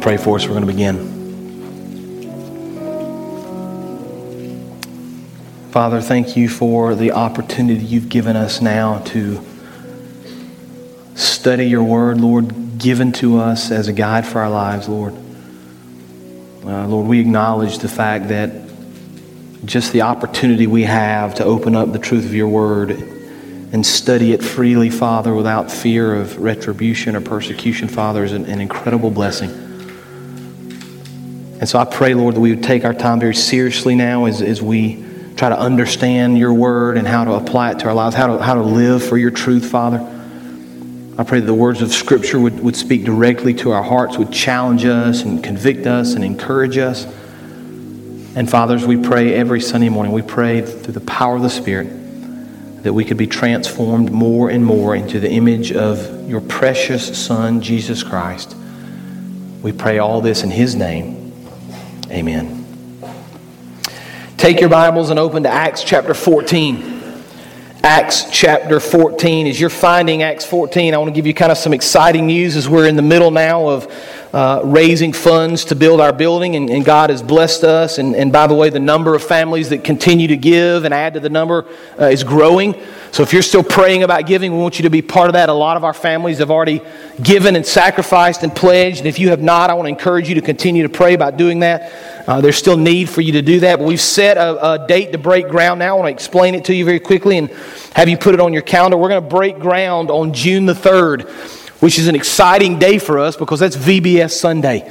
Pray for us. We're going to begin. Father, thank you for the opportunity you've given us now to study your word, Lord, given to us as a guide for our lives, Lord. Uh, Lord, we acknowledge the fact that just the opportunity we have to open up the truth of your word and study it freely, Father, without fear of retribution or persecution, Father, is an, an incredible blessing. And so I pray, Lord, that we would take our time very seriously now as, as we try to understand your word and how to apply it to our lives, how to, how to live for your truth, Father. I pray that the words of Scripture would, would speak directly to our hearts, would challenge us and convict us and encourage us. And fathers, we pray every Sunday morning, we pray through the power of the Spirit that we could be transformed more and more into the image of your precious Son, Jesus Christ. We pray all this in His name. Amen. Take your Bibles and open to Acts chapter 14. Acts chapter 14. As you're finding Acts 14, I want to give you kind of some exciting news as we're in the middle now of uh, raising funds to build our building, and, and God has blessed us. And, and, by the way, the number of families that continue to give and add to the number uh, is growing. So if you're still praying about giving, we want you to be part of that. A lot of our families have already given and sacrificed and pledged. And if you have not, I want to encourage you to continue to pray about doing that. Uh, there's still need for you to do that. But we've set a, a, date to break ground now. I want to explain it to you very quickly and have you put it on your calendar. We're going to break ground on June the 3rd, which is an exciting day for us because that's VBS Sunday.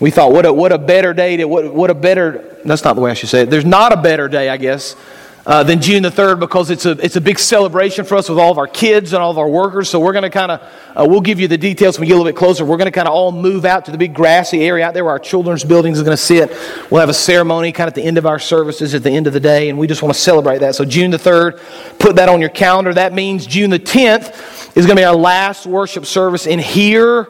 We thought, what a, what a better day to, what, what a better, that's not the way I should say it. There's not a better day, I guess, uh, than June the 3rd because it's a, it's a big celebration for us with all of our kids and all of our workers. So we're going to kind of, uh, we'll give you the details when we get a little bit closer. We're going to kind of all move out to the big grassy area out there where our children's buildings is going to sit. We'll have a ceremony kind of at the end of our services at the end of the day, and we just want to celebrate that. So June the 3rd, put that on your calendar. That means June the 10th is going to be our last worship service in here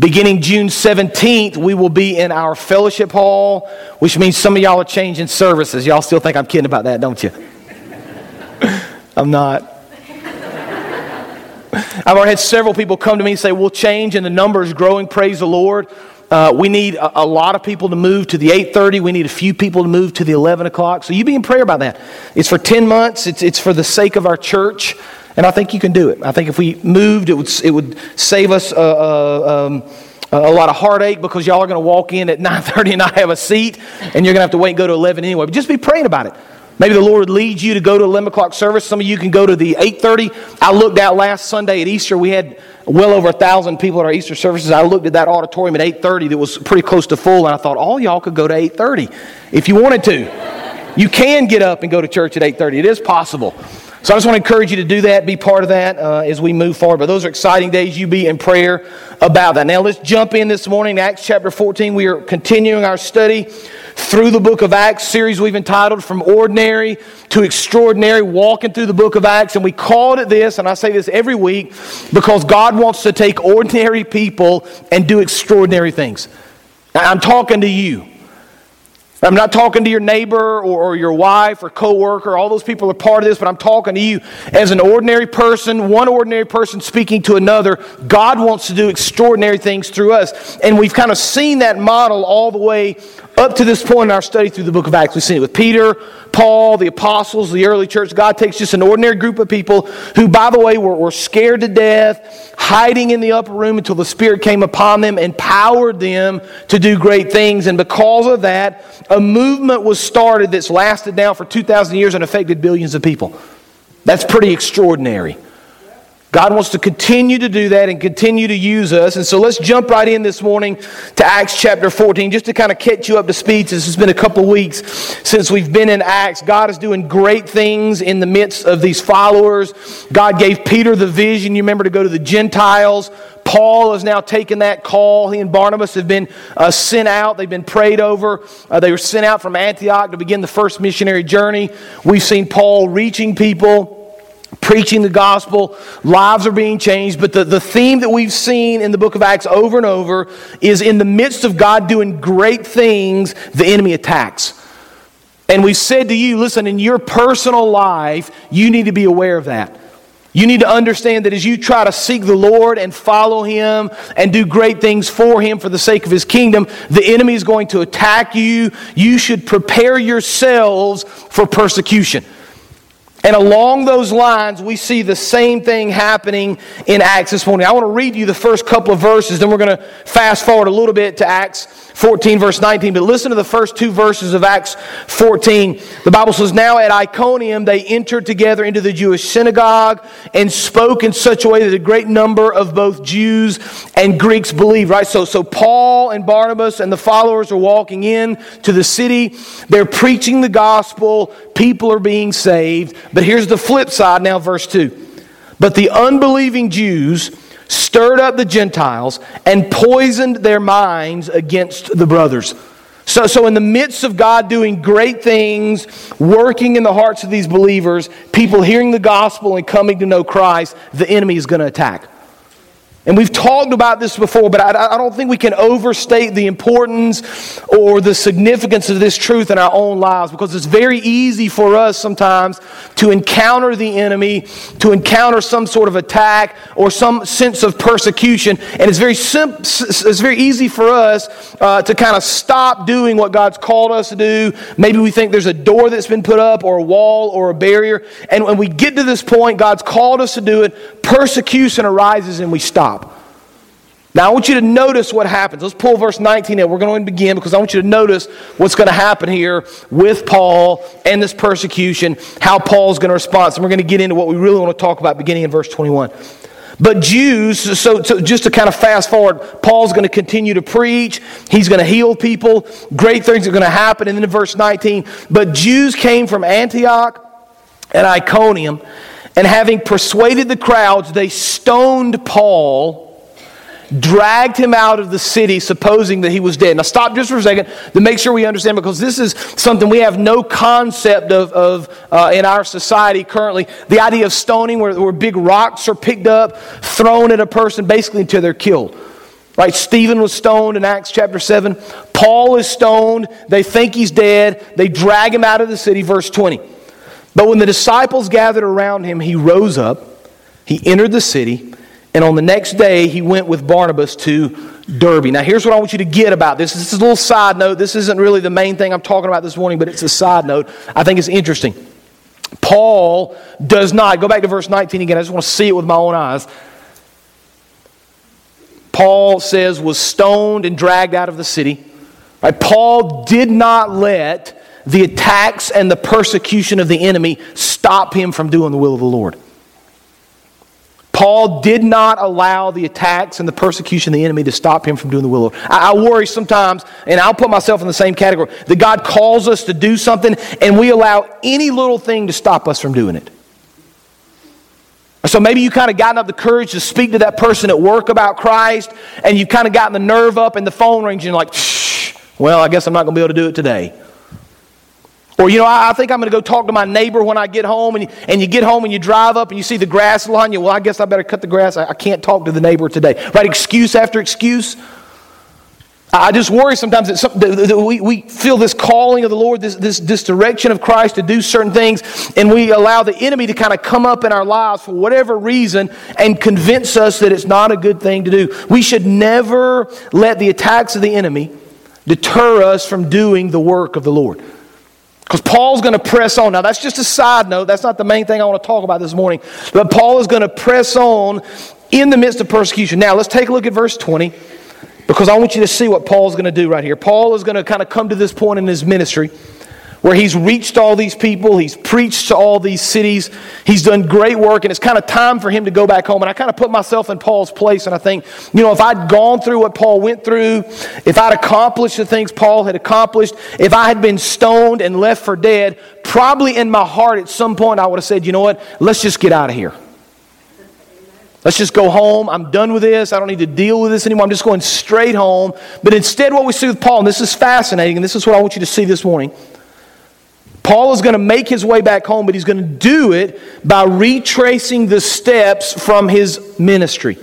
Beginning June 17th, we will be in our fellowship hall, which means some of y'all are changing services. Y'all still think I'm kidding about that, don't you? I'm not. I've already had several people come to me and say, We'll change, and the number is growing. Praise the Lord. Uh, we need a, a, lot of people to move to the 8.30 we need a few people to move to the 11 o'clock so you be in prayer about that it's for 10 months it's, it's for the sake of our church and I think you can do it. I think if we moved, it would, it would save us uh, uh, um, a lot of heartache because y'all are going to walk in at 9.30 and not have a seat, and you're going to have to wait and go to 11 anyway. But just be praying about it. Maybe the Lord leads you to go to 11 o'clock service. Some of you can go to the 8.30. I looked out last Sunday at Easter. We had well over a 1,000 people at our Easter services. I looked at that auditorium at 8.30 that was pretty close to full, and I thought, all y'all could go to 8.30 if you wanted to. You can get up and go to church at 8.30. It is possible. So I just want to encourage you to do that, be part of that uh, as we move forward. But those are exciting days. You be in prayer about that. Now let's jump in this morning, Acts chapter 14. We are continuing our study through the book of Acts, series we've entitled From Ordinary to Extraordinary, walking through the book of Acts. And we called it this, and I say this every week, because God wants to take ordinary people and do extraordinary things. I'm talking to you. I'm not talking to your neighbor or, or, your wife or coworker. All those people are part of this, but I'm talking to you as an ordinary person, one ordinary person speaking to another. God wants to do extraordinary things through us. And we've kind of seen that model all the way up to this point in our study through the book of Acts. We've seen it with Peter, Paul, the apostles, the early church. God takes just an ordinary group of people who, by the way, were, were scared to death, hiding in the upper room until the Spirit came upon them, empowered them to do great things. And because of that, a movement was started that's lasted now for 2,000 years and affected billions of people. That's pretty extraordinary. God wants to continue to do that and continue to use us. And so let's jump right in this morning to Acts chapter 14, just to kind of catch you up to speed. This has been a couple weeks since we've been in Acts. God is doing great things in the midst of these followers. God gave Peter the vision, you remember, to go to the Gentiles. Paul has now taken that call. He and Barnabas have been uh, sent out. They've been prayed over. Uh, they were sent out from Antioch to begin the first missionary journey. We've seen Paul reaching people preaching the gospel, lives are being changed. But the, the theme that we've seen in the book of Acts over and over is in the midst of God doing great things, the enemy attacks. And we've said to you, listen, in your personal life, you need to be aware of that. You need to understand that as you try to seek the Lord and follow Him and do great things for Him for the sake of His kingdom, the enemy is going to attack you. You should prepare yourselves for persecution. And along those lines, we see the same thing happening in Acts this morning. I want to read you the first couple of verses, then we're going to fast forward a little bit to Acts 14, verse 19. But listen to the first two verses of Acts 14. The Bible says, Now at Iconium they entered together into the Jewish synagogue and spoke in such a way that a great number of both Jews and Greeks believed. Right? So, so Paul and Barnabas and the followers are walking in to the city. They're preaching the gospel. People are being saved. But here's the flip side now, verse 2. But the unbelieving Jews stirred up the Gentiles and poisoned their minds against the brothers. So, so, in the midst of God doing great things, working in the hearts of these believers, people hearing the gospel and coming to know Christ, the enemy is going to attack. And we've talked about this before, but I, I, don't think we can overstate the importance or the significance of this truth in our own lives because it's very easy for us sometimes to encounter the enemy, to encounter some sort of attack or some sense of persecution. And it's very, it's very easy for us uh, to kind of stop doing what God's called us to do. Maybe we think there's a door that's been put up or a wall or a barrier. And when we get to this point, God's called us to do it, persecution arises and we stop. Now, I want you to notice what happens. Let's pull verse 19 in. We're going to begin because I want you to notice what's going to happen here with Paul and this persecution, how Paul's going to respond. And we're going to get into what we really want to talk about beginning in verse 21. But Jews, so, so, just to kind of fast forward, Paul's going to continue to preach. He's going to heal people. Great things are going to happen. And then in verse 19, but Jews came from Antioch and Iconium and having persuaded the crowds, they stoned Paul, dragged him out of the city, supposing that he was dead. Now, stop just for a second to make sure we understand, because this is something we have no concept of, of uh, in our society currently. The idea of stoning, where, where big rocks are picked up, thrown at a person, basically until they're killed. Right? Stephen was stoned in Acts chapter 7. Paul is stoned. They think he's dead. They drag him out of the city, verse 20. But when the disciples gathered around him, he rose up, he entered the city, and on the next day he went with Barnabas to Derbe. Now, here's what I want you to get about this. This is a little side note. This isn't really the main thing I'm talking about this morning, but it's a side note. I think it's interesting. Paul does not, go back to verse 19 again. I just want to see it with my own eyes. Paul says, was stoned and dragged out of the city. Right? Paul did not let the attacks and the persecution of the enemy stop him from doing the will of the Lord. Paul did not allow the attacks and the persecution of the enemy to stop him from doing the will of. I, I worry sometimes, and I'll put myself in the same category, that God calls us to do something and we allow any little thing to stop us from doing it. So maybe you kind of gotten up the courage to speak to that person at work about Christ, and you've kind of gotten the nerve up, and the phone rings, and you're like, well, I guess I'm not going to be able to do it today. Or, you know, I, I think I'm going to go talk to my neighbor when I get home. And you, and you get home and you drive up and you see the grass lawn. You, well, I guess I better cut the grass. I, I can't talk to the neighbor today. Right? Excuse after excuse. I just worry sometimes that, some, that, that, we, we feel this calling of the Lord, this, this, this direction of Christ to do certain things, and we allow the enemy to kind of come up in our lives for whatever reason and convince us that it's not a good thing to do. We should never let the attacks of the enemy deter us from doing the work of the Lord. Because Paul's going to press on. Now, that's just a side note. That's not the main thing I want to talk about this morning. But Paul is going to press on in the midst of persecution. Now, let's take a look at verse 20 because I want you to see what Paul's going to do right here. Paul is going to kind of come to this point in his ministry where he's reached all these people, he's preached to all these cities, he's done great work, and it's kind of time for him to go back home. And I kind of put myself in Paul's place, and I think, you know, if I'd gone through what Paul went through, if I'd accomplished the things Paul had accomplished, if I had been stoned and left for dead, probably in my heart at some point I would have said, you know what, let's just get out of here. Let's just go home. I'm done with this. I don't need to deal with this anymore. I'm just going straight home. But instead, what we see with Paul, and this is fascinating, and this is what I want you to see this morning Paul is going to make his way back home, but he's going to do it by retracing the steps from his ministry.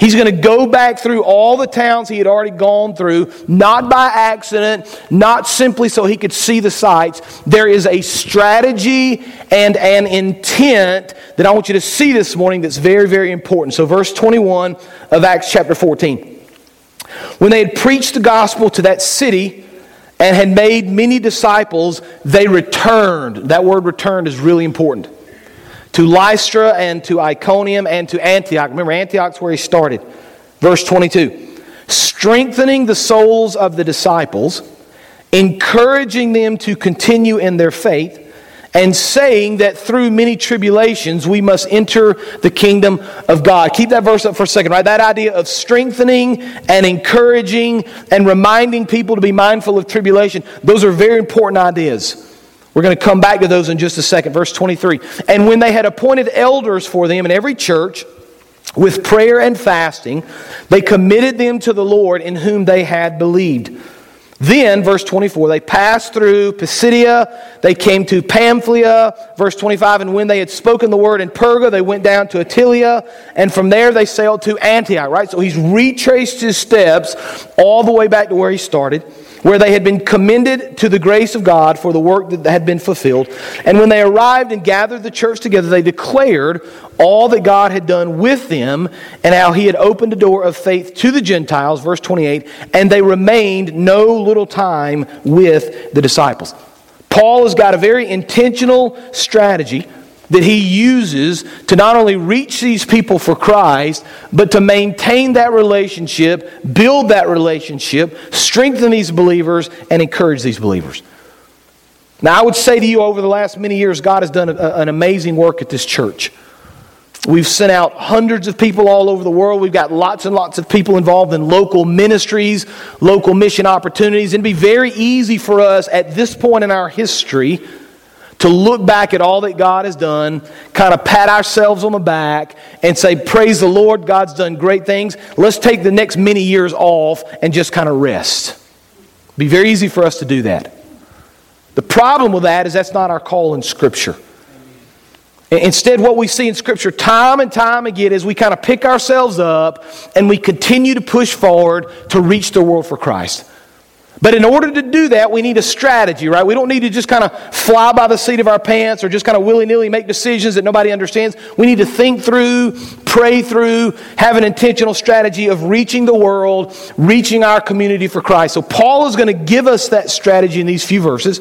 He's going to go back through all the towns he had already gone through, not by accident, not simply so he could see the sights. There is a strategy and an intent that I want you to see this morning that's very, very important. So, verse 21 of Acts chapter 14. When they had preached the gospel to that city, and had made many disciples, they returned. That word returned is really important. To Lystra and to Iconium and to Antioch. Remember, Antioch's where he started. Verse 22 strengthening the souls of the disciples, encouraging them to continue in their faith and saying that through many tribulations we must enter the kingdom of God. Keep that verse up for a second, right? That idea of strengthening and encouraging and reminding people to be mindful of tribulation, those are very important ideas. We're going to come back to those in just a second. Verse 23. And when they had appointed elders for them in every church, with prayer and fasting, they committed them to the Lord in whom they had believed. Then, verse 24, they passed through Pisidia, they came to Pamphylia, verse 25, and when they had spoken the word in Perga, they went down to Attalia, and from there they sailed to Antioch, right? So he's retraced his steps all the way back to where he started where they had been commended to the grace of God for the work that had been fulfilled. And when they arrived and gathered the church together, they declared all that God had done with them and how he had opened a door of faith to the Gentiles, verse 28, and they remained no little time with the disciples. Paul has got a very intentional strategy that he uses to not only reach these people for Christ, but to maintain that relationship, build that relationship, strengthen these believers, and encourage these believers. Now, I would say to you, over the last many years, God has done a, an amazing work at this church. We've sent out hundreds of people all over the world. We've got lots and lots of people involved in local ministries, local mission opportunities. It'd be very easy for us at this point in our history to look back at all that God has done, kind of pat ourselves on the back, and say, Praise the Lord, God's done great things. Let's take the next many years off and just kind of rest. It'd be very easy for us to do that. The problem with that is that's not our call in Scripture. Instead, what we see in Scripture time and time again is we kind of pick ourselves up and we continue to push forward to reach the world for Christ. But in order to do that, we need a strategy, right? We don't need to just kind of fly by the seat of our pants or just kind of willy nilly make decisions that nobody understands. We need to think through, pray through, have an intentional strategy of reaching the world, reaching our community for Christ. So, Paul is going to give us that strategy in these few verses.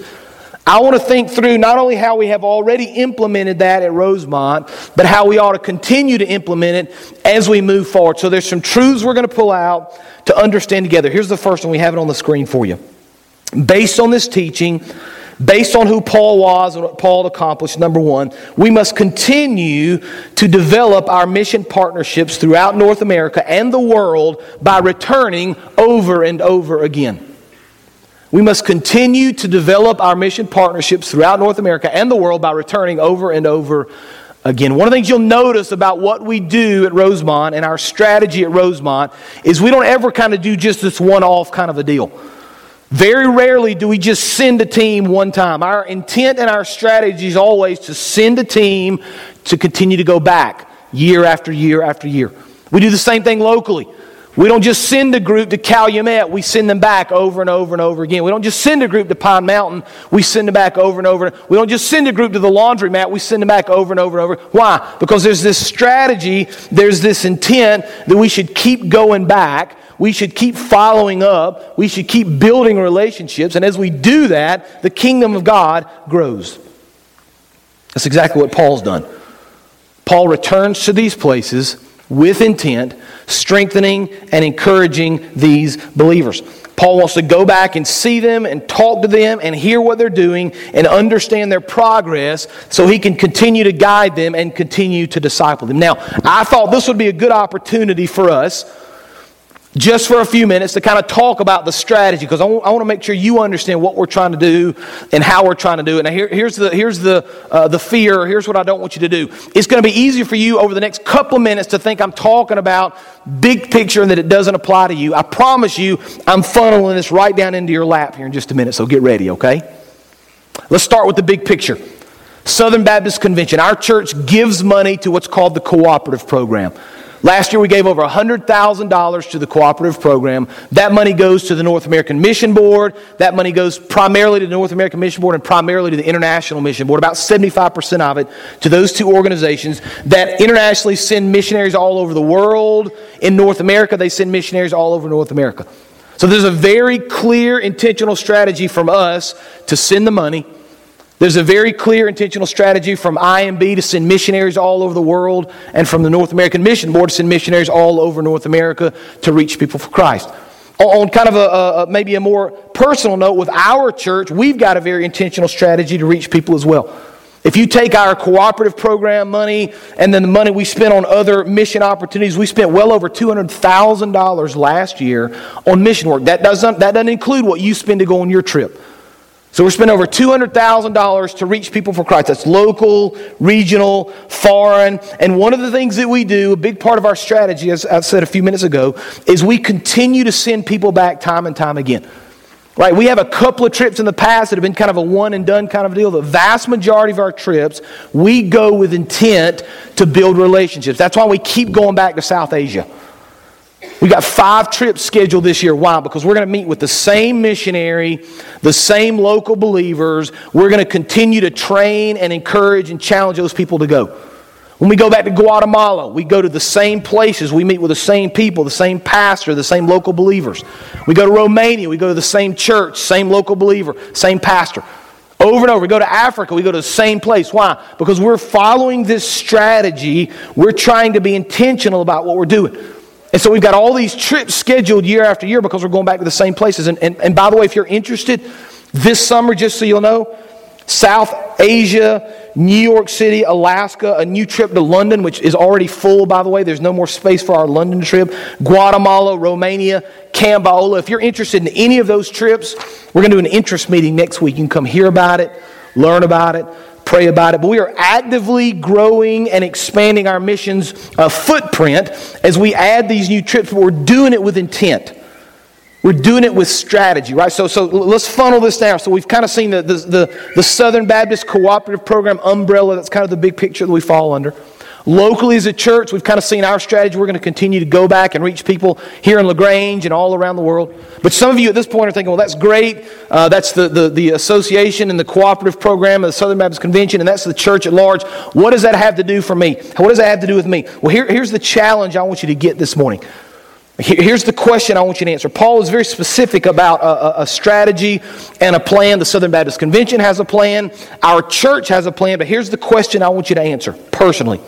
I want to think through not only how we have already implemented that at Rosemont, but how we ought to continue to implement it as we move forward. So, there's some truths we're going to pull out to understand together. Here's the first one. We have it on the screen for you. Based on this teaching, based on who Paul was and what Paul accomplished, number one, we must continue to develop our mission partnerships throughout North America and the world by returning over and over again. We must continue to develop our mission partnerships throughout North America and the world by returning over and over again. One of the things you'll notice about what we do at Rosemont and our strategy at Rosemont is we don't ever kind of do just this one off kind of a deal. Very rarely do we just send a team one time. Our intent and our strategy is always to send a team to continue to go back year after year after year. We do the same thing locally. We don't just send a group to Calumet, we send them back over and over and over again. We don't just send a group to Pine Mountain, we send them back over and over. We don't just send a group to the laundromat, we send them back over and over and over. Why? Because there's this strategy, there's this intent that we should keep going back, we should keep following up, we should keep building relationships, and as we do that, the kingdom of God grows. That's exactly what Paul's done. Paul returns to these places with intent strengthening and encouraging these believers. Paul wants to go back and see them and talk to them and hear what they're doing and understand their progress so he can continue to guide them and continue to disciple them. Now, I thought this would be a good opportunity for us just for a few minutes to kind of talk about the strategy because I, w- I want to make sure you understand what we're trying to do and how we're trying to do it. Now, here, here's, the, here's the, uh, the fear. Here's what I don't want you to do. It's going to be easier for you over the next couple of minutes to think I'm talking about big picture and that it doesn't apply to you. I promise you, I'm funneling this right down into your lap here in just a minute, so get ready, okay? Let's start with the big picture. Southern Baptist Convention. Our church gives money to what's called the cooperative program. Last year, we gave over $100,000 to the cooperative program. That money goes to the North American Mission Board. That money goes primarily to the North American Mission Board and primarily to the International Mission Board, about 75% of it to those two organizations that internationally send missionaries all over the world. In North America, they send missionaries all over North America. So there's a very clear intentional strategy from us to send the money there's a very clear intentional strategy from IMB to send missionaries all over the world and from the North American Mission Board to send missionaries all over North America to reach people for Christ. On kind of a, a, maybe a more personal note, with our church, we've got a very intentional strategy to reach people as well. If you take our cooperative program money and then the money we spent on other mission opportunities, we spent well over $200,000 last year on mission work. That doesn't, that doesn't include what you spend to go on your trip. So we're spending over $200,000 to reach people for Christ. That's local, regional, foreign. And one of the things that we do, a big part of our strategy, as I said a few minutes ago, is we continue to send people back time and time again. Right? We have a couple of trips in the past that have been kind of a one and done kind of deal. The vast majority of our trips, we go with intent to build relationships. That's why we keep going back to South Asia. We got five trips scheduled this year. Why? Because we're going to meet with the same missionary, the same local believers. We're going to continue to train and encourage and challenge those people to go. When we go back to Guatemala, we go to the same places. We meet with the same people, the same pastor, the same local believers. We go to Romania, we go to the same church, same local believer, same pastor. Over and over. We go to Africa, we go to the same place. Why? Because we're following this strategy. We're trying to be intentional about what we're doing. And so we've got all these trips scheduled year after year because we're going back to the same places. And, and, and by the way, if you're interested, this summer, just so you'll know, South Asia, New York City, Alaska, a new trip to London, which is already full, by the way. There's no more space for our London trip. Guatemala, Romania, Cambodia. If you're interested in any of those trips, we're going to do an interest meeting next week. You can come hear about it, learn about it pray about it. But we are actively growing and expanding our missions uh, footprint as we add these new trips, but we're doing it with intent. We're doing it with strategy, right? So, so let's funnel this down. So we've kind of seen the, the, the, the Southern Baptist Cooperative Program umbrella. That's kind of the big picture that we fall under. Locally as a church, we've kind of seen our strategy. We're going to continue to go back and reach people here in LaGrange and all around the world. But some of you at this point are thinking, well, that's great. Uh, that's the, the, the association and the cooperative program of the Southern Baptist Convention, and that's the church at large. What does that have to do for me? What does that have to do with me? Well, here, here's the challenge I want you to get this morning. Here's the question I want you to answer. Paul is very specific about a, a, strategy and a plan. The Southern Baptist Convention has a plan. Our church has a plan. But here's the question I want you to answer personally.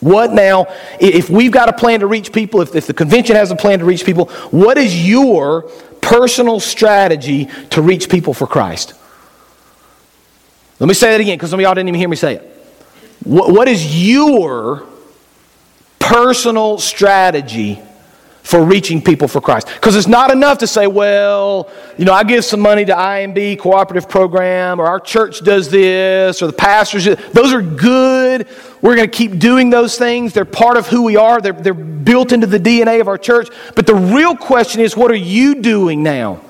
What now, if we've got a plan to reach people, if, if the convention has a plan to reach people, what is your personal strategy to reach people for Christ? Let me say that again because some of y'all didn't even hear me say it. what, what is your personal strategy for reaching people for Christ. Because it's not enough to say, well, you know, I give some money to IMB cooperative program, or our church does this, or the pastors. Those are good. We're going to keep doing those things. They're part of who we are. They're, they're built into the DNA of our church. But the real question is, what are you doing now?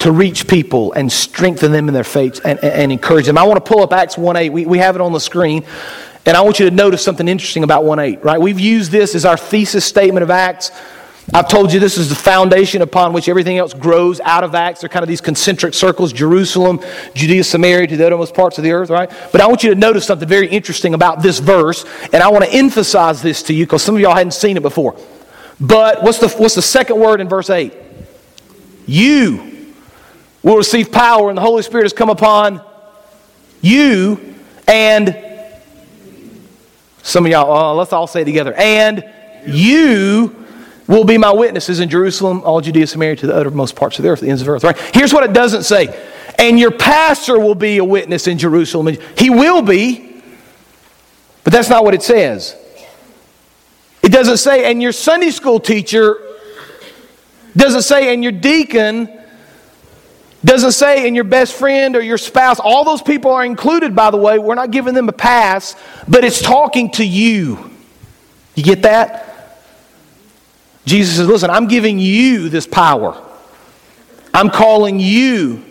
To reach people and strengthen them in their faith and, and, and encourage them. I want to pull up Acts 1 8. We, we have it on the screen. And I want you to notice something interesting about 1 8, right? We've used this as our thesis statement of Acts. I've told you this is the foundation upon which everything else grows out of Acts. They're kind of these concentric circles Jerusalem, Judea, Samaria, to the uttermost parts of the earth, right? But I want you to notice something very interesting about this verse, and I want to emphasize this to you because some of y'all hadn't seen it before. But what's the, what's the second word in verse 8? You will receive power, and the Holy Spirit has come upon you, and some of y'all, oh, let's all say together. And you will be my witnesses in Jerusalem, all Judea, Samaria, to the uttermost parts of the earth, the ends of the earth. Right? Here's what it doesn't say. And your pastor will be a witness in Jerusalem. He will be, but that's not what it says. It doesn't say, and your Sunday school teacher doesn't say, and your deacon doesn't say, and your best friend or your spouse. All those people are included, by the way. We're not giving them a pass, but it's talking to you. You get that? Jesus says, listen, I'm giving you this power. I'm calling you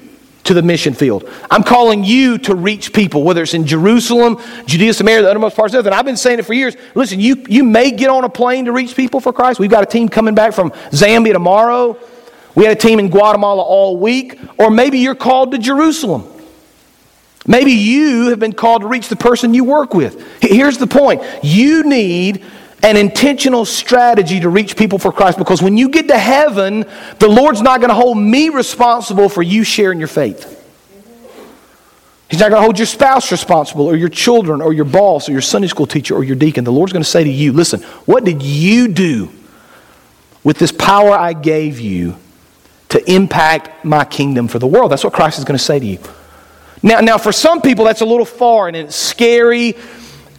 to the mission field. I'm calling you to reach people, whether it's in Jerusalem, Judea, Samaria, the uttermost parts of earth. And I've been saying it for years. Listen, you, you may get on a plane to reach people for Christ. We've got a team coming back from Zambia tomorrow. We had a team in Guatemala all week. Or maybe you're called to Jerusalem. Maybe you have been called to reach the person you work with. Here's the point you need an intentional strategy to reach people for Christ because when you get to heaven, the Lord's not going to hold me responsible for you sharing your faith. He's not going to hold your spouse responsible or your children or your boss or your Sunday school teacher or your deacon. The Lord's going to say to you, listen, what did you do with this power I gave you to impact my kingdom for the world? That's what Christ is going to say to you. Now, now, for some people, that's a little far and it's scary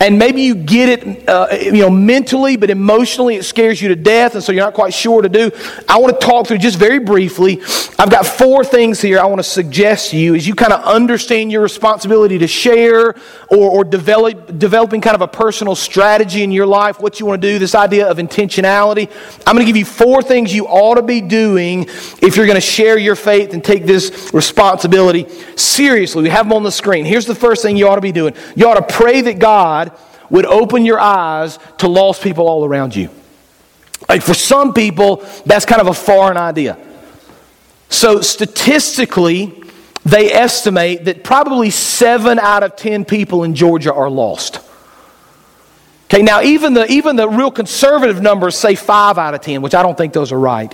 and maybe you get it uh, you know mentally but emotionally it scares you to death and so you're not quite sure to do. I want to talk through just very briefly i've got four things here i want to suggest to you as you kind of understand your responsibility to share or, or develop, developing kind of a personal strategy in your life what you want to do this idea of intentionality. I'm going to give you four things you ought to be doing if you're going to share your faith and take this responsibility seriously. We have them on the screen. Here's the first thing you ought to be doing. You ought to pray that god would open your eyes to lost people all around you. Like for some people, that's kind of a foreign idea. So statistically, they estimate that probably seven out of ten people in Georgia are lost. Okay, now even the, even the real conservative numbers say five out of ten, which I don't think those are right.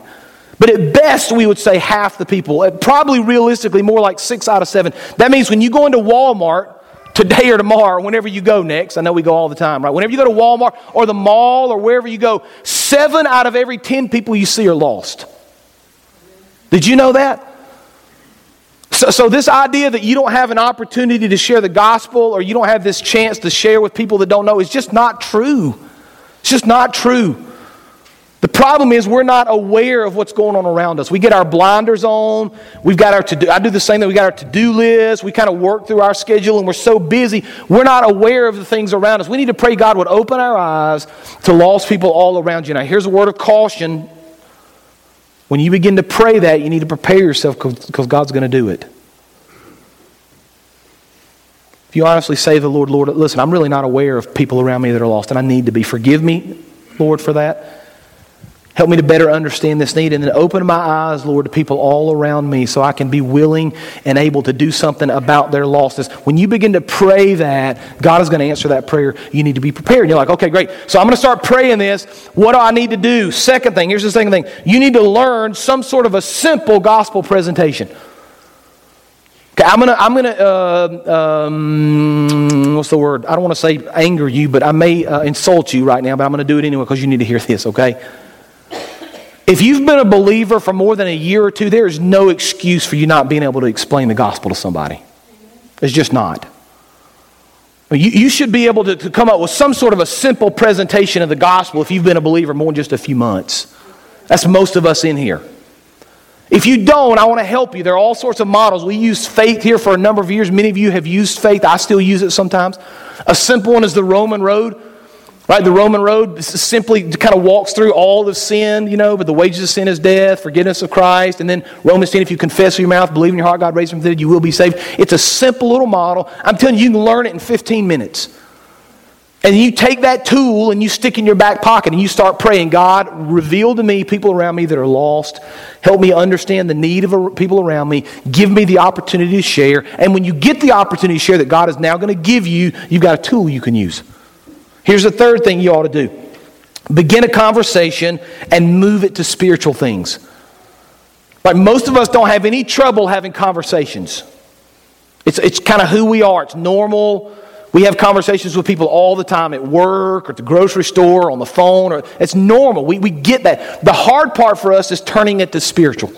But at best, we would say half the people. Uh, probably realistically, more like six out of seven. That means when you go into Walmart, today or tomorrow, whenever you go next, I know we go all the time, right? Whenever you go to Walmart or the mall or wherever you go, seven out of every ten people you see are lost. Did you know that? So, so, this idea that you don't have an opportunity to share the gospel or you don't have this chance to share with people that don't know is just not true. It's just not true. The problem is we're not aware of what's going on around us. We get our blinders on. We've got our to do. I do the same thing. We got our to do list. We kind of work through our schedule, and we're so busy we're not aware of the things around us. We need to pray God would open our eyes to lost people all around you. Now, here's a word of caution. When you begin to pray that, you need to prepare yourself because God's going to do it. If you honestly say the Lord, Lord, listen, I'm really not aware of people around me that are lost, and I need to be. Forgive me, Lord, for that. Help me to better understand this need and then open my eyes, Lord, to people all around me so I can be willing and able to do something about their losses. When you begin to pray that, God is going to answer that prayer. You need to be prepared. You're like, okay, great. So I'm going to start praying this. What do I need to do? Second thing, here's the second thing. You need to learn some sort of a simple gospel presentation. Okay, I'm gonna, I'm gonna, uh, um, what's the word? I don't want to say anger you, but I may uh, insult you right now, but I'm gonna do it anyway because you need to hear this, okay? If you've been a believer for more than a year or two, there is no excuse for you not being able to explain the gospel to somebody. It's just not. You, you should be able to, to come up with some sort of a simple presentation of the gospel if you've been a believer more than just a few months. That's most of us in here. If you don't, I want to help you. There are all sorts of models. We use faith here for a number of years. Many of you have used faith. I still use it sometimes. A simple one is the Roman road. Right? The Roman road simply kind of walks through all of sin, you know, but the wages of sin is death, forgiveness of Christ. And then Romans 10, if you confess with your mouth, believe in your heart God raised him from the dead, you will be saved. It's a simple little model. I'm telling you, you can learn it in 15 minutes. And you take that tool and you stick in your back pocket and you start praying, God, reveal to me people around me that are lost. Help me understand the need of people around me. Give me the opportunity to share. And when you get the opportunity to share that God is now going to give you, you've got a tool you can use. Here's the third thing you ought to do begin a conversation and move it to spiritual things. Like most of us don't have any trouble having conversations. It's, it's kind of who we are. It's normal. We have conversations with people all the time at work or at the grocery store or on the phone. Or, it's normal. We, we get that. The hard part for us is turning it to spiritual.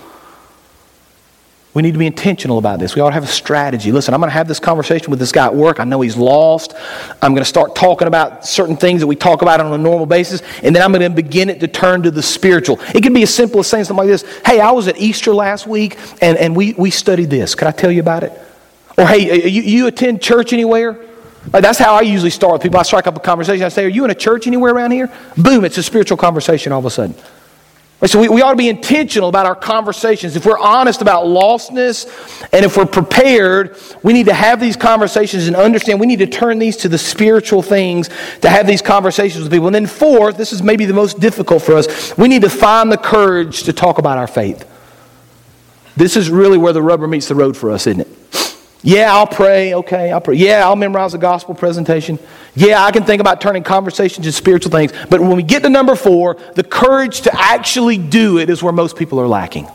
We need to be intentional about this. We ought to have a strategy. Listen, I'm going to have this conversation with this guy at work. I know he's lost. I'm going to start talking about certain things that we talk about on a normal basis, and then I'm going to begin it to turn to the spiritual. It could be as simple as saying something like this Hey, I was at Easter last week, and, and we, we studied this. Could I tell you about it? Or, hey, uh, you, you attend church anywhere? Like, that's how I usually start with people. I strike up a conversation. I say, Are you in a church anywhere around here? Boom, it's a spiritual conversation all of a sudden. So we, we ought to be intentional about our conversations. If we're honest about lostness and if we're prepared, we need to have these conversations and understand we need to turn these to the spiritual things to have these conversations with people. And then, fourth, this is maybe the most difficult for us, we need to find the courage to talk about our faith. This is really where the rubber meets the road for us, isn't it? Yeah, I'll pray. Okay, I'll pray. Yeah, I'll memorize the gospel presentation. Yeah, I can think about turning conversations into spiritual things. But when we get to number four, the courage to actually do it is where most people are lacking.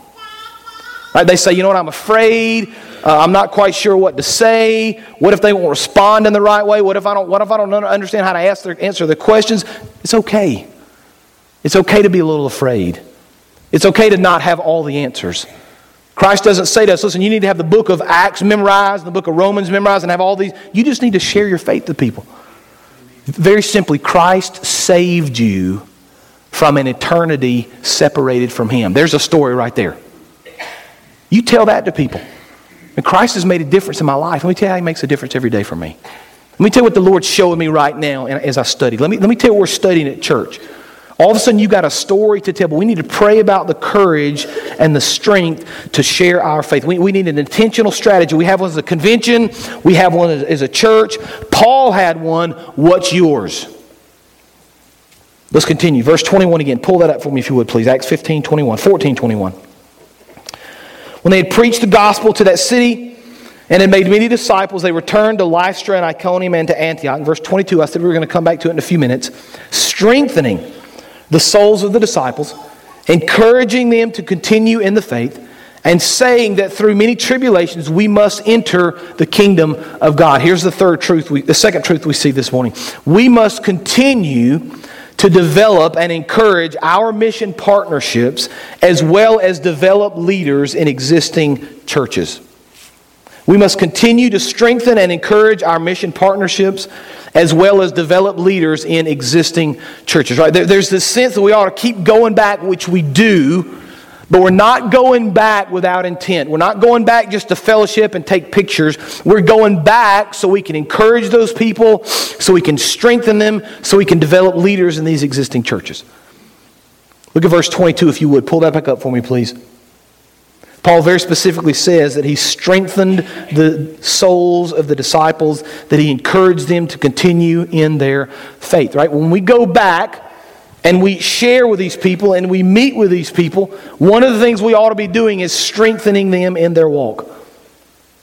Right? They say, you know what, I'm afraid. Uh, I'm not quite sure what to say. What if they won't respond in the right way? What if I don't, what if I don't understand how to ask their, answer their questions? It's okay. It's okay to be a little afraid. It's okay to not have all the answers. Christ doesn't say to us, listen, you need to have the book of Acts memorized, the book of Romans memorized, and have all these. You just need to share your faith with people. Very simply, Christ saved you from an eternity separated from Him. There's a story right there. You tell that to people. And Christ has made a difference in my life. Let me tell you how He makes a difference every day for me. Let me tell you what the Lord's showing me right now as I study. Let me, let me tell you what we're studying at church. All of a sudden, you've got a story to tell, but we need to pray about the courage and the strength to share our faith. We, we need an intentional strategy. We have one as a convention, we have one as, as a church. Paul had one. What's yours? Let's continue. Verse 21 again. Pull that up for me if you would, please. Acts 15 21, 14 21. When they had preached the gospel to that city, and had made many disciples. They returned to Lystra and Iconium and to Antioch. In verse 22, I said we were going to come back to it in a few minutes. Strengthening the souls of the disciples, encouraging them to continue in the faith, and saying that through many tribulations we must enter the kingdom of God. Here's the third truth, we, the second truth we see this morning. We must continue to develop and encourage our mission partnerships as well as develop leaders in existing churches. We must continue to strengthen and encourage our mission partnerships as well as develop leaders in existing churches, right? there's this sense that we ought to keep going back, which we do, but we're not going back without intent. We're not going back just to fellowship and take pictures. We're going back so we can encourage those people, so we can strengthen them, so we can develop leaders in these existing churches. Look at verse 22, if you would. Pull that back up for me, please. Paul very specifically says that he strengthened the souls of the disciples, that he encouraged them to continue in their faith, right? When we go back and we share with these people and we meet with these people, one of the things we ought to be doing is strengthening them in their walk.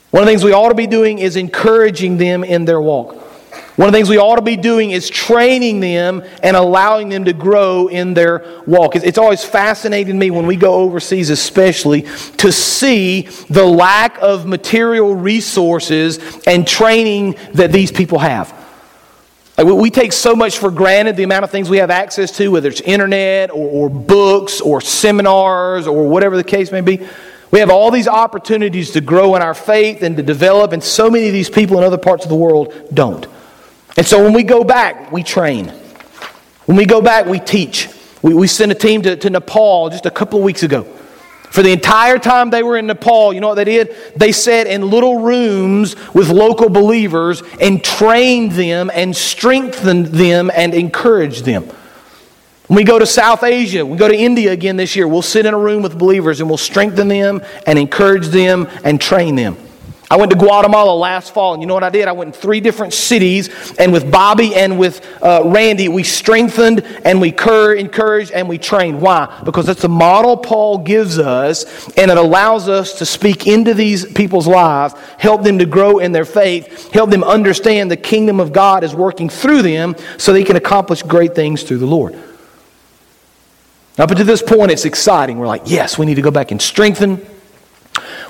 One of the things we ought to be doing is encouraging them in their walk. One of the things we ought to be doing is training them and allowing them to grow in their walk. It's always fascinated me when we go overseas, especially, to see the lack of material resources and training that these people have. Like we take so much for granted the amount of things we have access to, whether it's internet or, or books or seminars or whatever the case may be. We have all these opportunities to grow in our faith and to develop, and so many of these people in other parts of the world don't. And so when we go back, we train. When we go back, we teach. We, we sent a team to, to Nepal just a couple of weeks ago. For the entire time they were in Nepal, you know what they did? They sat in little rooms with local believers and trained them and strengthened them and encouraged them. When we go to South Asia, we go to India again this year, we'll sit in a room with believers and we'll strengthen them and encourage them and train them. I went to Guatemala last fall, and you know what I did? I went in three different cities, and with Bobby and with uh, Randy, we strengthened and we cur- encouraged and we trained. Why? Because that's the model Paul gives us, and it allows us to speak into these people's lives, help them to grow in their faith, help them understand the kingdom of God is working through them so they can accomplish great things through the Lord. Up until this point, it's exciting. We're like, yes, we need to go back and strengthen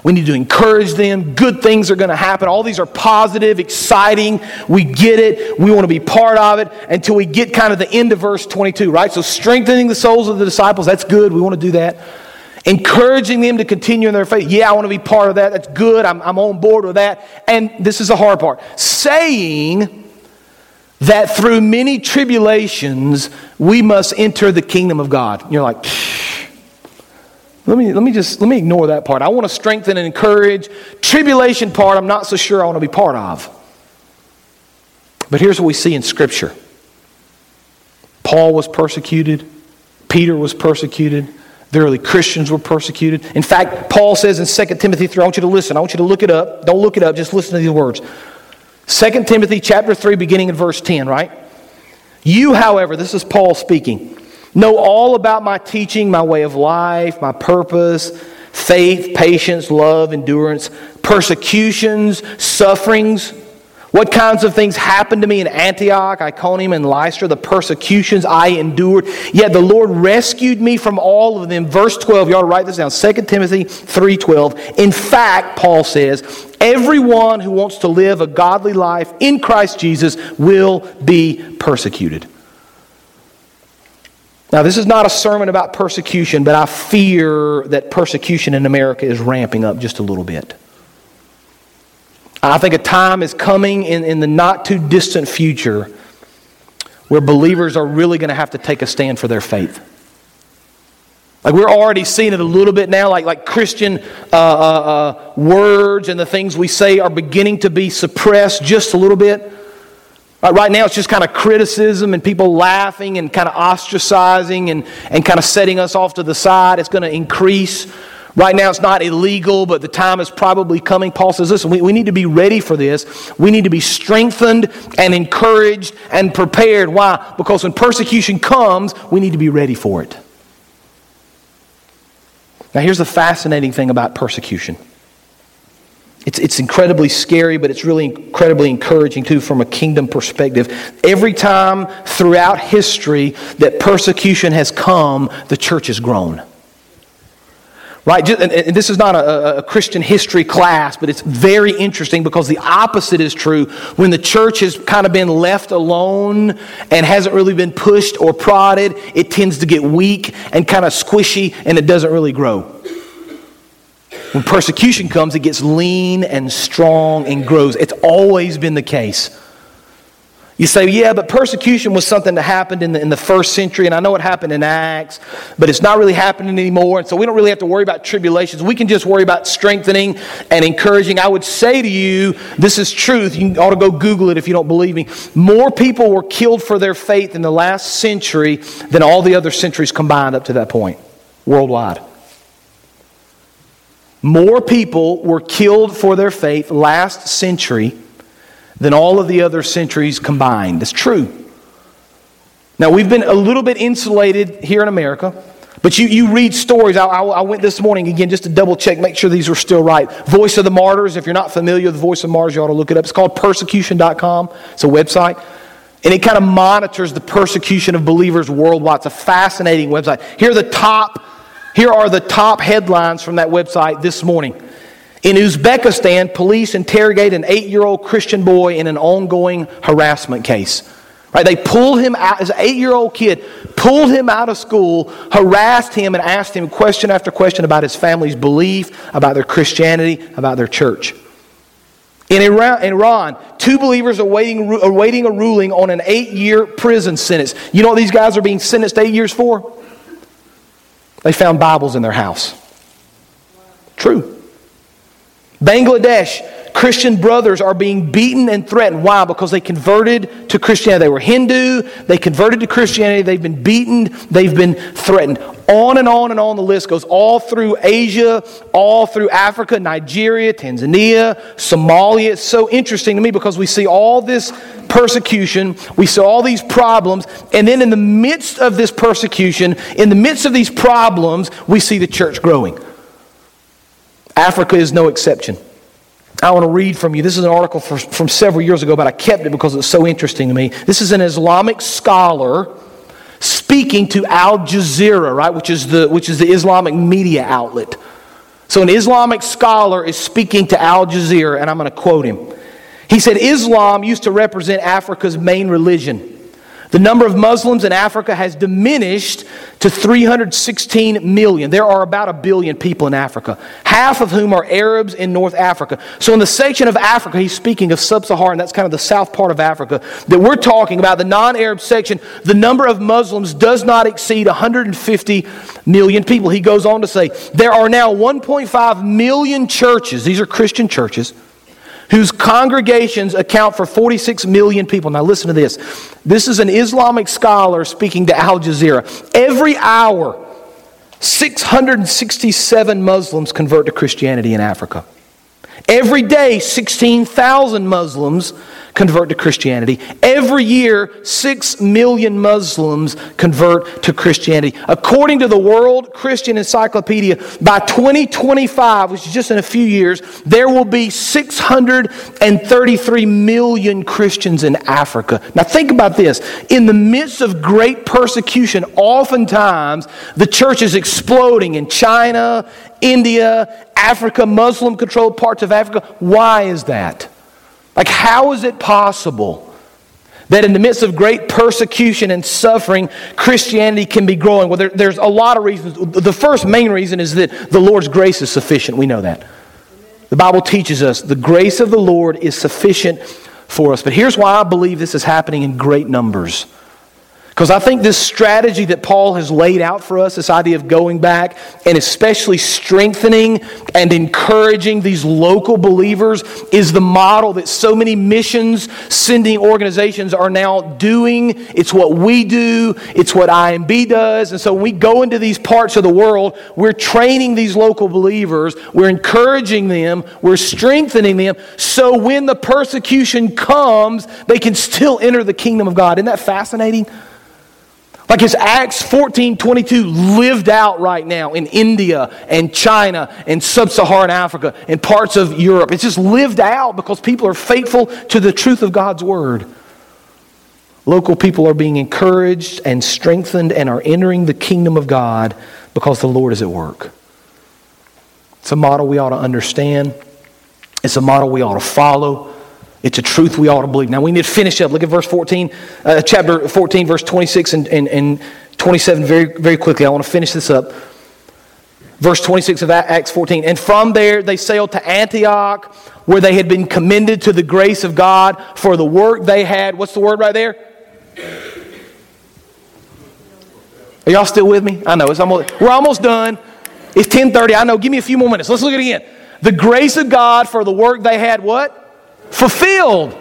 We need to encourage them. Good things are going to happen. All these are positive, exciting. We get it. We want to be part of it until we get kind of the end of verse 22, right? So, strengthening the souls of the disciples, that's good. We want to do that. Encouraging them to continue in their faith. Yeah, I want to be part of that. That's good. I'm, I'm on board with that. And this is the hard part saying that through many tribulations we must enter the kingdom of God. You're like, let me, let me just let me ignore that part. I want to strengthen and encourage. Tribulation part, I'm not so sure I want to be part of. But here's what we see in Scripture Paul was persecuted, Peter was persecuted, the early Christians were persecuted. In fact, Paul says in 2 Timothy 3, I want you to listen. I want you to look it up. Don't look it up, just listen to these words. 2 Timothy chapter 3, beginning in verse 10, right? You, however, this is Paul speaking, know all about my teaching, my way of life, my purpose, faith, patience, love, endurance, persecutions, sufferings what kinds of things happened to me in Antioch, Iconium, and Lystra, the persecutions I endured. Yet the Lord rescued me from all of them. Verse 12, you ought to write this down. 2 Timothy 3.12. In fact, Paul says, everyone who wants to live a godly life in Christ Jesus will be persecuted. Now, this is not a sermon about persecution, but I fear that persecution in America is ramping up just a little bit. I think a time is coming in, in the not too distant future where believers are really going to have to take a stand for their faith. Like we're already seeing it a little bit now, like, like Christian uh, uh, uh, words and the things we say are beginning to be suppressed just a little bit. Right, now, it's just kind of criticism and people laughing and kind of ostracizing and, and kind of setting us off to the side. It's going to increase. Right now, it's not illegal, but the time is probably coming. Paul says, listen, we, we need to be ready for this. We need to be strengthened and encouraged and prepared. Why? Because when persecution comes, we need to be ready for it. Now, here's the fascinating thing about persecution. It's, it's incredibly scary, but it's really incredibly encouraging too from a kingdom perspective. Every time throughout history that persecution has come, the church has grown. Right? And this is not a, a, Christian history class, but it's very interesting because the opposite is true. When the church has kind of been left alone and hasn't really been pushed or prodded, it tends to get weak and kind of squishy and it doesn't really grow. When persecution comes, it gets lean and strong and grows. It's always been the case. You say, yeah, but persecution was something that happened in the, in the first century, and I know it happened in Acts, but it's not really happening anymore, and so we don't really have to worry about tribulations. We can just worry about strengthening and encouraging. I would say to you, this is truth. You ought to go Google it if you don't believe me. More people were killed for their faith in the last century than all the other centuries combined up to that point, worldwide. More people were killed for their faith last century than all of the other centuries combined. That's true. Now, we've been a little bit insulated here in America, but you, you read stories. I, I, I, went this morning again just to double check, make sure these were still right. Voice of the Martyrs, if you're not familiar with the Voice of Martyrs, you ought to look it up. It's called persecution.com, it's a website. And it kind of monitors the persecution of believers worldwide. It's a fascinating website. Here are the top, here are the top headlines from that website this morning. In Uzbekistan, police interrogate an eight year old Christian boy in an ongoing harassment case. Right? They pulled him out, as an eight year old kid, pulled him out of school, harassed him, and asked him question after question about his family's belief, about their Christianity, about their church. In Iran, two believers are waiting, are waiting a ruling on an eight year prison sentence. You know what these guys are being sentenced eight years for? They found Bibles in their house. True. Bangladesh, Christian brothers are being beaten and threatened. Why? Because they converted to Christianity. They were Hindu, they converted to Christianity, they've been beaten, they've been threatened. On and on and on the list goes all through Asia, all through Africa, Nigeria, Tanzania, Somalia. It's so interesting to me because we see all this persecution, we see all these problems, and then in the midst of this persecution, in the midst of these problems, we see the church growing. Africa is no exception. I want to read from you. This is an article for, from several years ago, but I kept it because it's so interesting to me. This is an Islamic scholar speaking to Al Jazeera, right, which is the, which is the Islamic media outlet. So, an Islamic scholar is speaking to Al Jazeera, and I'm going to quote him. He said Islam used to represent Africa's main religion. The number of Muslims in Africa has diminished to 316 million. There are about a billion people in Africa, half of whom are Arabs in North Africa. So, in the section of Africa, he's speaking of sub Saharan, that's kind of the south part of Africa, that we're talking about, the non Arab section, the number of Muslims does not exceed 150 million people. He goes on to say, there are now 1.5 million churches, these are Christian churches whose congregations account for 46 million people. Now, listen to this. This is an Islamic scholar speaking to Al Jazeera. Every hour, 667 Muslims convert to Christianity in Africa. Every day, 16,000 Muslims convert to Christianity. Every year, 6 million Muslims convert to Christianity. According to the World Christian Encyclopedia, by 2025, which is just in a few years, there will be 633 million Christians in Africa. Now, think about this. In the midst of great persecution, oftentimes the church is exploding in China, India, Africa, Muslim controlled parts of Africa. Why is that? Like, how is it possible that in the midst of great persecution and suffering, Christianity can be growing? Well, there, there's a lot of reasons. The first main reason is that the Lord's grace is sufficient. We know that. The Bible teaches us the grace of the Lord is sufficient for us. But here's why I believe this is happening in great numbers. Because I think this strategy that Paul has laid out for us, this idea of going back and especially strengthening and encouraging these local believers, is the model that so many missions sending organizations are now doing. It's what we do, it's what IMB does. And so when we go into these parts of the world, we're training these local believers, we're encouraging them, we're strengthening them, so when the persecution comes, they can still enter the kingdom of God. Isn't that fascinating? Like his Acts 14 22 lived out right now in India and China and sub Saharan Africa and parts of Europe. It's just lived out because people are faithful to the truth of God's word. Local people are being encouraged and strengthened and are entering the kingdom of God because the Lord is at work. It's a model we ought to understand, it's a model we ought to follow. It's a truth we ought to believe. Now we need to finish up. Look at verse 14, uh, chapter 14, verse 26 and, and, and 27 very, very quickly. I want to finish this up. Verse 26 of Acts 14. And from there they sailed to Antioch, where they had been commended to the grace of God for the work they had. What's the word right there? Are y'all still with me? I know it's almost we're almost done. It's 10:30. I know. Give me a few more minutes. Let's look at it again. The grace of God for the work they had what? Fulfilled.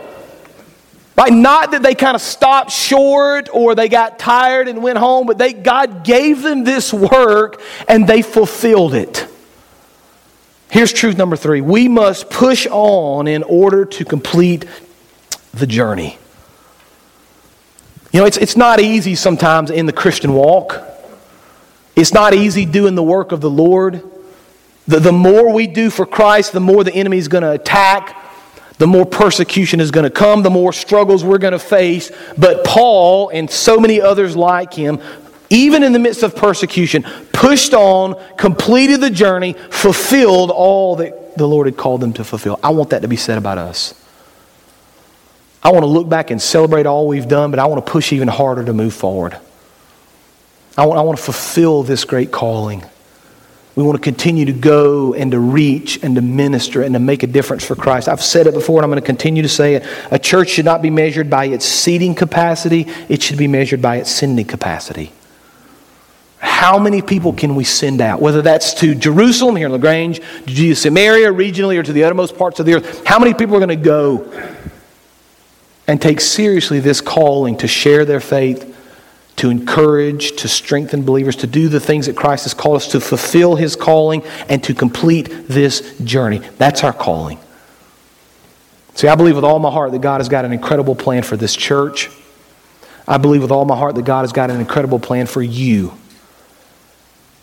Right? Not that they kind of stopped short or they got tired and went home, but they, God gave them this work and they fulfilled it. Here's truth number three we must push on in order to complete the journey. You know, it's, it's not easy sometimes in the Christian walk. It's not easy doing the work of the Lord. The, the more we do for Christ, the more the enemy is going to attack the more persecution is going to come, the more struggles we're going to face. But Paul and so many others like him, even in the midst of persecution, pushed on, completed the journey, fulfilled all that the Lord had called them to fulfill. I want that to be said about us. I want to look back and celebrate all we've done, but I want to push even harder to move forward. I want, I want to fulfill this great calling. We want to continue to go and to reach and to minister and to make a difference for Christ. I've said it before and I'm going to continue to say it. A church should not be measured by its seating capacity, it should be measured by its sending capacity. How many people can we send out? Whether that's to Jerusalem, here in LaGrange, to Samaria, regionally, or to the uttermost parts of the earth. How many people are going to go and take seriously this calling to share their faith to encourage, to strengthen believers, to do the things that Christ has called us to fulfill his calling and to complete this journey. That's our calling. See, I believe with all my heart that God has got an incredible plan for this church. I believe with all my heart that God has got an incredible plan for you.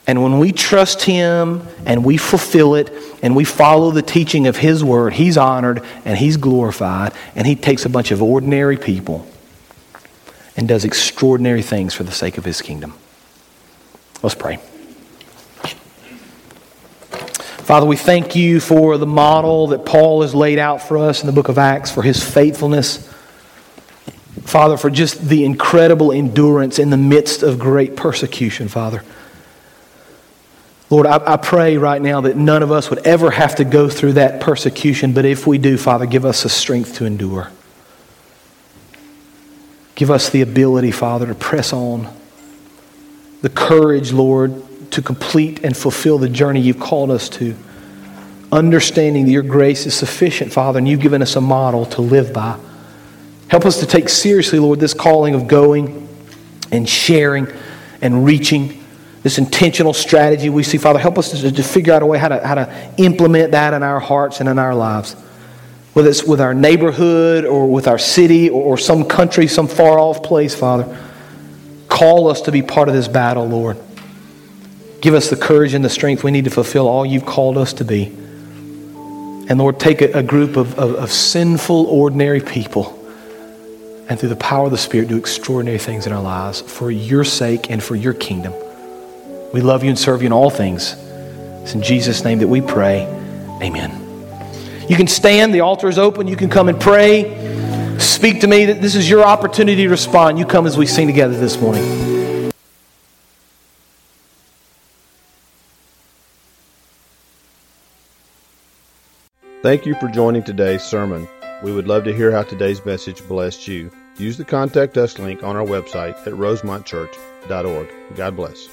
And when we trust Him and we fulfill it and we follow the teaching of His Word, He's honored and He's glorified, and He takes a bunch of ordinary people and does extraordinary things for the sake of his kingdom. Let's pray. Father, we thank you for the model that Paul has laid out for us in the book of Acts, for his faithfulness. Father, for just the incredible endurance in the midst of great persecution, Father. Lord, I, I, pray right now that none of us would ever have to go through that persecution, but if we do, Father, give us the strength to endure. Give us the ability, Father, to press on. The courage, Lord, to complete and fulfill the journey you've called us to. Understanding that your grace is sufficient, Father, and you've given us a model to live by. Help us to take seriously, Lord, this calling of going and sharing and reaching, this intentional strategy we see, Father. Help us to, to figure out a way how to, how to implement that in our hearts and in our lives. Whether it's with our neighborhood or with our city or, some country, some far off place, Father. Call us to be part of this battle, Lord. Give us the courage and the strength we need to fulfill all you've called us to be. And Lord, take a, a group of, of, of sinful, ordinary people and through the power of the Spirit do extraordinary things in our lives for your sake and for your kingdom. We love you and serve you in all things. It's in Jesus' name that we pray. Amen. You can stand, the altar is open, you can come and pray. Speak to me this is your opportunity to respond. You come as we sing together this morning. Thank you for joining today's sermon. We would love to hear how today's message blessed you. Use the Contact Us link on our website at rosemontchurch.org. God bless.